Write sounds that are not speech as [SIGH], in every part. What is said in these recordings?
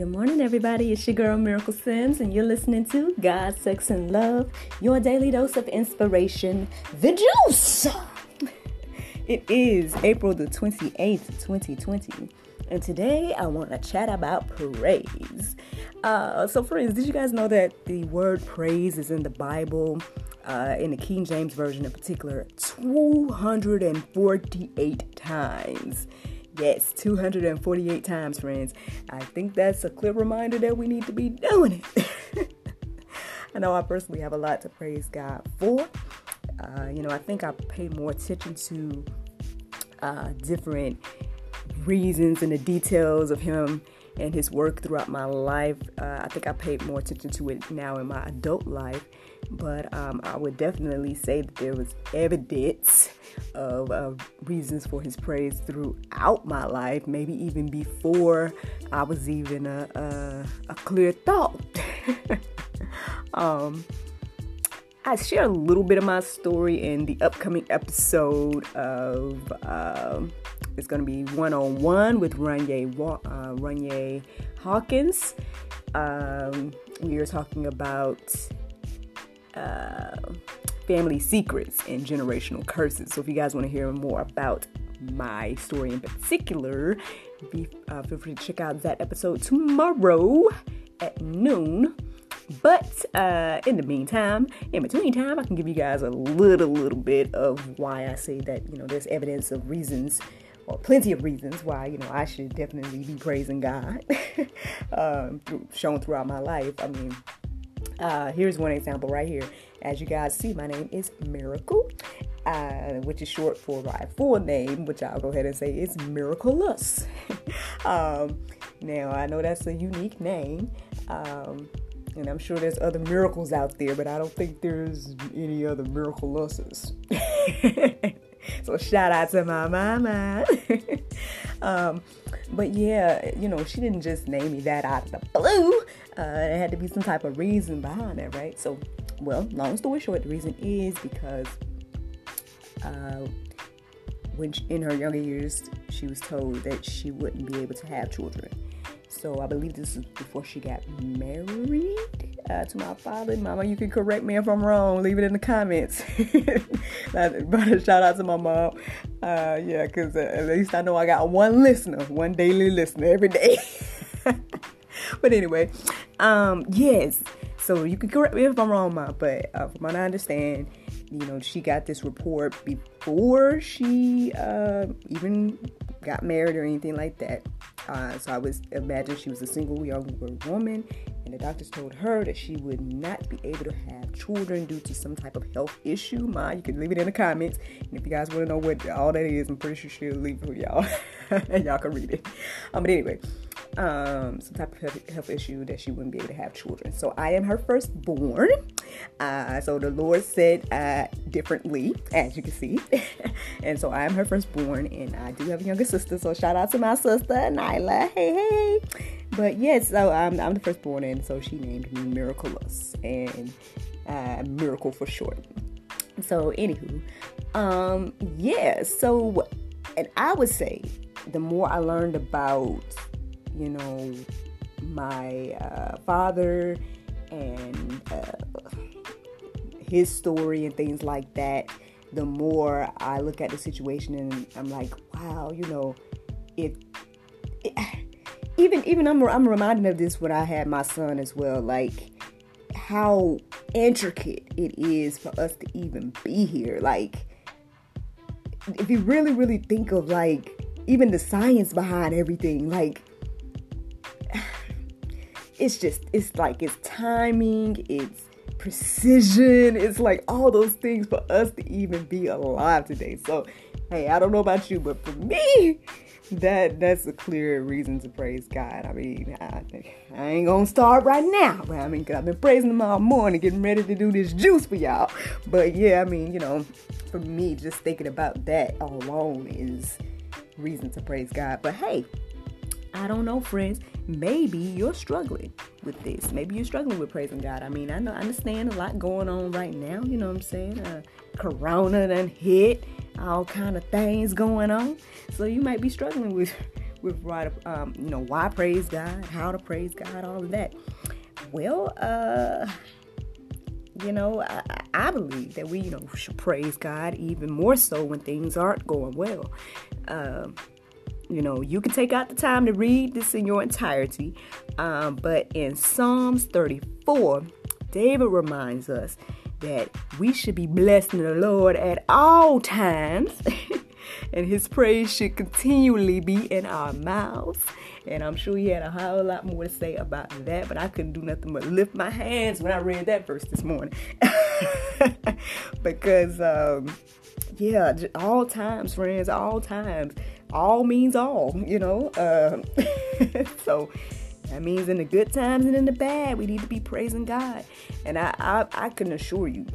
Good morning, everybody. It's your girl Miracle Sims, and you're listening to God, Sex, and Love, your daily dose of inspiration, the juice. [LAUGHS] It is April the 28th, 2020, and today I want to chat about praise. Uh, so, friends, did you guys know that the word praise is in the Bible, uh, in the King James Version in particular, 248 times? Yes, 248 times, friends. I think that's a clear reminder that we need to be doing it. [LAUGHS] I know I personally have a lot to praise God for. Uh, you know, I think I pay more attention to uh, different reasons and the details of Him and His work throughout my life. Uh, I think I paid more attention to it now in my adult life but um, I would definitely say that there was evidence of uh, reasons for his praise throughout my life, maybe even before I was even a, a, a clear thought. [LAUGHS] um, I share a little bit of my story in the upcoming episode of um, it's going to be one on one with Runye uh, Runye Hawkins. Um, we are talking about uh, family secrets and generational curses. So if you guys want to hear more about my story in particular, be, uh, feel free to check out that episode tomorrow at noon. But uh, in the meantime, in between time, I can give you guys a little, little bit of why I say that you know there's evidence of reasons, or plenty of reasons why you know I should definitely be praising God, [LAUGHS] um, through, shown throughout my life. I mean, uh, here's one example right here. As you guys see, my name is Miracle, uh, which is short for my full name, which I'll go ahead and say is Miraculous. [LAUGHS] um, now, I know that's a unique name, um, and I'm sure there's other miracles out there, but I don't think there's any other Miraculouses. [LAUGHS] so, shout out to my mama. [LAUGHS] um, but yeah, you know, she didn't just name me that out of the blue. Uh, there had to be some type of reason behind that, right? So, well, long story short, the reason is because uh, when she, in her younger years, she was told that she wouldn't be able to have children. So I believe this is before she got married uh, to my father. Mama, you can correct me if I'm wrong. Leave it in the comments. [LAUGHS] but a shout out to my mom. Uh, yeah, because uh, at least I know I got one listener, one daily listener every day. [LAUGHS] but anyway, um, yes. So you can correct me if I'm wrong, ma. But uh, from what I understand, you know, she got this report before she uh, even got married or anything like that. Uh, so I was imagine she was a single younger woman, and the doctors told her that she would not be able to have children due to some type of health issue. Ma, you can leave it in the comments, and if you guys want to know what all that is, I'm pretty sure she'll leave it for y'all, and [LAUGHS] y'all can read it. Um, but anyway, um, some type of health issue that she wouldn't be able to have children. So I am her firstborn. Uh, so the Lord said uh, differently, as you can see. [LAUGHS] and so I am her firstborn, and I do have a younger sister. So shout out to my sister, Nyla. Hey, hey. But yes, so I'm, I'm the firstborn, and so she named me Miraculous, and uh, Miracle for short. So, anywho, um, yeah, so, and I would say the more I learned about you know, my uh, father and uh, his story and things like that, the more I look at the situation and I'm like, wow, you know, if [SIGHS] even even I'm I'm reminded of this when I had my son as well, like how intricate it is for us to even be here. Like if you really really think of like even the science behind everything, like it's just it's like it's timing, it's precision, it's like all those things for us to even be alive today. So, hey, I don't know about you, but for me, that that's a clear reason to praise God. I mean, I, I ain't gonna start right now, but I mean, cause I've been praising Him all morning, getting ready to do this juice for y'all. But yeah, I mean, you know, for me, just thinking about that alone is reason to praise God. But hey, I don't know, friends. Maybe you're struggling with this. Maybe you're struggling with praising God. I mean, I know, I understand a lot going on right now. You know what I'm saying? Uh, corona done hit, all kind of things going on. So you might be struggling with [LAUGHS] We've brought um, you know, why praise God, how to praise God, all of that. Well, uh, you know, I, I believe that we, you know, should praise God even more so when things aren't going well. Um, you know, you can take out the time to read this in your entirety, um, but in Psalms 34, David reminds us that we should be blessing the Lord at all times, [LAUGHS] and his praise should continually be in our mouths. And I'm sure he had a whole lot more to say about that, but I couldn't do nothing but lift my hands when I read that verse this morning. [LAUGHS] because, um, yeah, all times, friends, all times. All means all, you know. Uh, [LAUGHS] so that means in the good times and in the bad, we need to be praising God. And I, I, I can assure you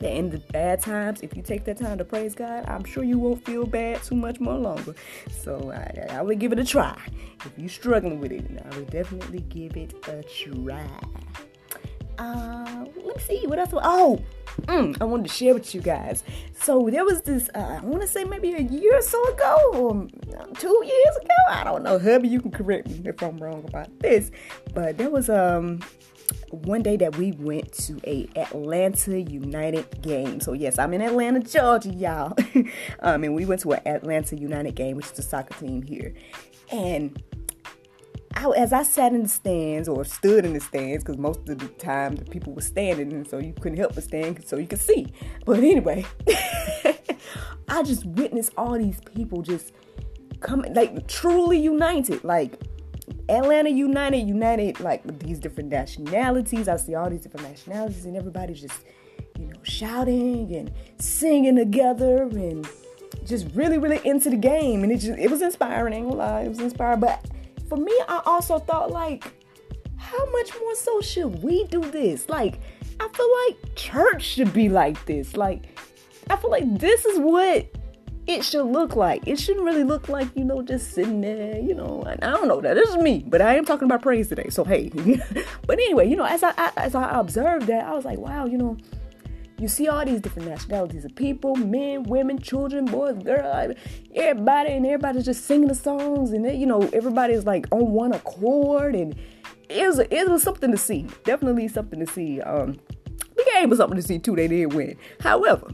that in the bad times, if you take that time to praise God, I'm sure you won't feel bad too much more longer. So I, I would give it a try. If you're struggling with it, I would definitely give it a try. Uh, let me see what else. Oh, mm, I wanted to share with you guys. So there was this, uh, I want to say maybe a year or so ago, or two years ago. I don't know. Hubby, you can correct me if I'm wrong about this. But there was um one day that we went to a Atlanta United game. So yes, I'm in Atlanta, Georgia, y'all. [LAUGHS] um, and we went to an Atlanta United game, which is a soccer team here. And I, as I sat in the stands or stood in the stands, because most of the time the people were standing, and so you couldn't help but stand so you could see. But anyway, [LAUGHS] I just witnessed all these people just coming, like truly united, like Atlanta United, united like with these different nationalities. I see all these different nationalities, and everybody's just, you know, shouting and singing together and just really, really into the game. And it just, it was inspiring. I ain't gonna lie, it was inspiring, but for me, I also thought like, how much more so should we do this? Like, I feel like church should be like this. Like, I feel like this is what it should look like. It shouldn't really look like, you know, just sitting there, you know. I don't know that. This is me, but I am talking about praise today. So hey. [LAUGHS] but anyway, you know, as I, I as I observed that, I was like, wow, you know, you see all these different nationalities of people, men, women, children, boys, girls, everybody, and everybody's just singing the songs, and they, you know, everybody's like on one accord, and it was it was something to see, definitely something to see. Um, the game was something to see too. They did win. However,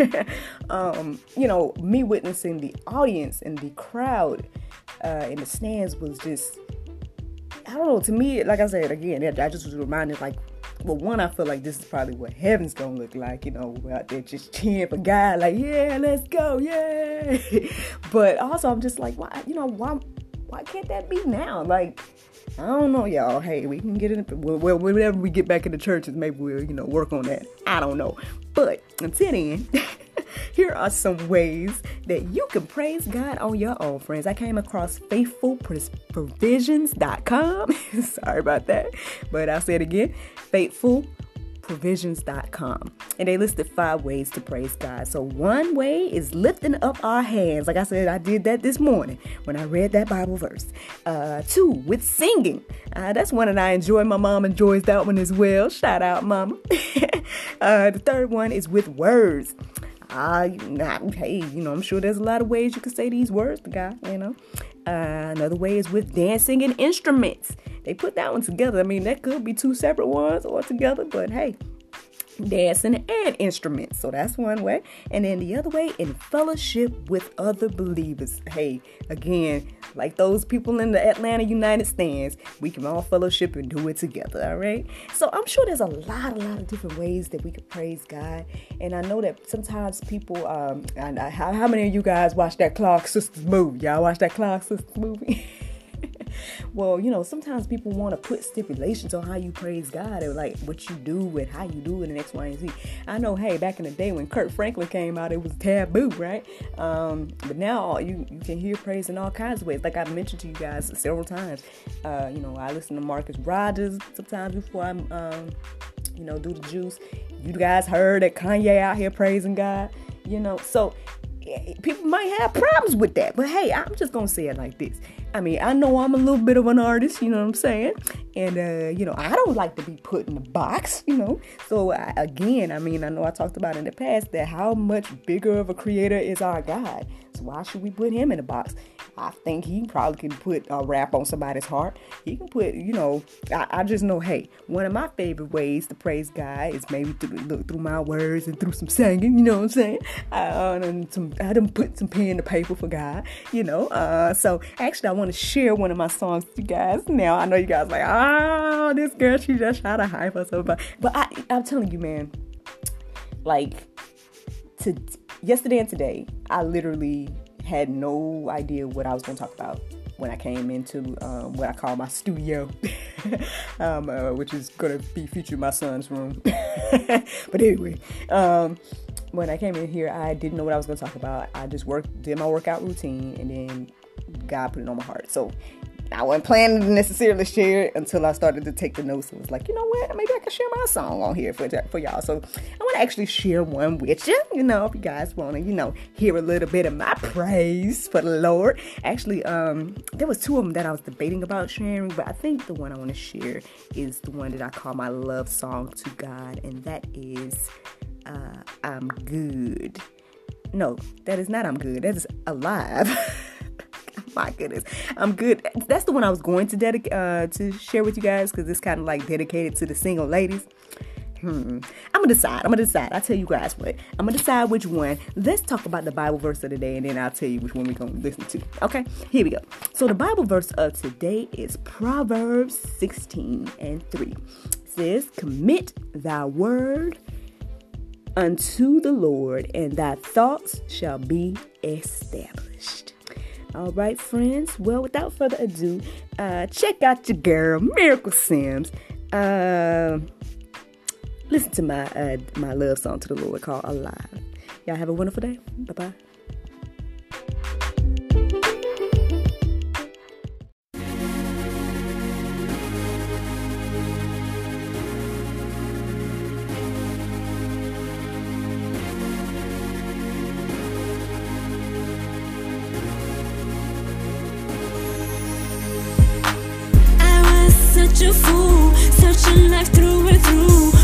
[LAUGHS] um, you know, me witnessing the audience and the crowd uh, in the stands was just. I don't know. To me, like I said again, I just was reminded like well, one, I feel like this is probably what heaven's gonna look like, you know, we're out there just cheering for God, like, yeah, let's go, yay. [LAUGHS] but also, I'm just like, why, you know, why, why can't that be now? Like, I don't know, y'all. Hey, we can get it. Well, whenever we get back in the churches, maybe we'll, you know, work on that. I don't know. But until then, [LAUGHS] here are some ways that you can praise God on your own, friends. I came across faithfulprovisions.com. [LAUGHS] Sorry about that, but I'll say it again faithfulprovisions.com. and they listed five ways to praise God. So one way is lifting up our hands. Like I said, I did that this morning when I read that Bible verse. Uh, two, with singing. Uh, that's one that I enjoy. My mom enjoys that one as well. Shout out, mama. [LAUGHS] uh, the third one is with words. Hey, you know, I'm sure there's a lot of ways you could say these words to God, you know. Uh, another way is with dancing and instruments. They put that one together. I mean, that could be two separate ones or together, but hey, dancing and instruments. So that's one way. And then the other way, in fellowship with other believers. Hey, again, like those people in the Atlanta United stands, we can all fellowship and do it together. All right. So I'm sure there's a lot, a lot of different ways that we could praise God. And I know that sometimes people, um, and how, how many of you guys watch that Clark Sisters movie? Y'all watch that Clark Sisters movie? [LAUGHS] well, you know, sometimes people want to put stipulations on how you praise God or like what you do and how you do it and X, Y, and Z. I know, hey, back in the day when Kirk Franklin came out, it was taboo, right? Um, but now you, you can hear praise in all kinds of ways. Like I've mentioned to you guys several times. Uh, you know, I listen to Marcus Rogers sometimes before I'm, um, you know, do the juice. You guys heard that Kanye out here praising God, you know. So people might have problems with that. But hey, I'm just gonna say it like this. I mean, I know I'm a little bit of an artist, you know what I'm saying? And uh, you know, I don't like to be put in a box, you know. So I, again, I mean, I know I talked about in the past that how much bigger of a creator is our God. So why should we put him in a box? I think he probably can put a rap on somebody's heart. He can put, you know, I, I just know, hey, one of my favorite ways to praise God is maybe through, through my words and through some singing, you know what I'm saying? Uh, and some, I done put some pen to paper for God, you know. Uh, so actually, I want to share one of my songs to you guys. Now, I know you guys like, oh, this girl, she just tried to hype us up. But I, I'm telling you, man, like, to yesterday and today, I literally had no idea what I was going to talk about when I came into um, what I call my studio, [LAUGHS] um, uh, which is going to be featuring my son's room. [LAUGHS] but anyway, um, when I came in here, I didn't know what I was going to talk about. I just worked, did my workout routine, and then God put it on my heart. So I wasn't planning to necessarily share it until I started to take the notes and was like, you know what, maybe I can share my song on here for, for y'all. So I want to actually share one with you, you know, if you guys want to, you know, hear a little bit of my praise for the Lord. Actually, um, there was two of them that I was debating about sharing, but I think the one I want to share is the one that I call my love song to God, and that is uh, I'm Good. No, that is not I'm Good. That is Alive. [LAUGHS] [LAUGHS] my goodness, I'm good. That's the one I was going to dedicate uh, to share with you guys because it's kind of like dedicated to the single ladies. Hmm. I'm gonna decide. I'm gonna decide. I'll tell you guys what. I'm gonna decide which one. Let's talk about the Bible verse of the day, and then I'll tell you which one we're gonna listen to. Okay, here we go. So the Bible verse of today is Proverbs 16 and 3. It says, Commit thy word unto the Lord, and thy thoughts shall be established. All right, friends. Well, without further ado, uh, check out your girl, Miracle Sims. Uh, listen to my uh, my love song to the Lord called Alive. Y'all have a wonderful day. Bye bye. Such a fool, searching life through and through.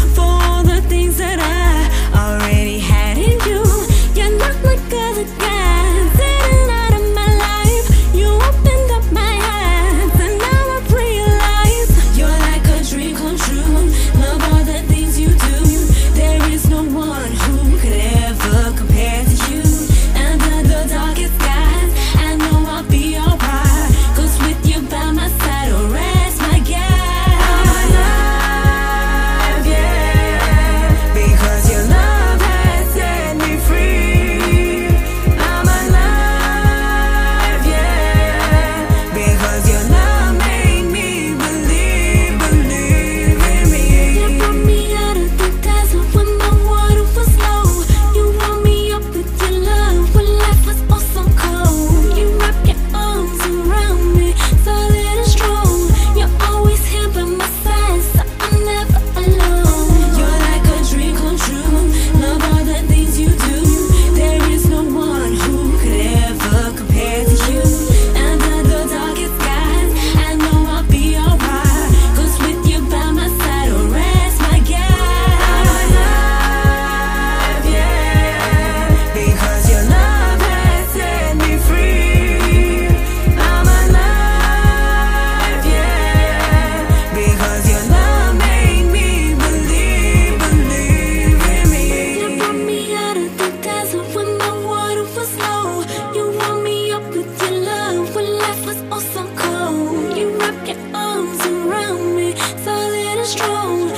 strong.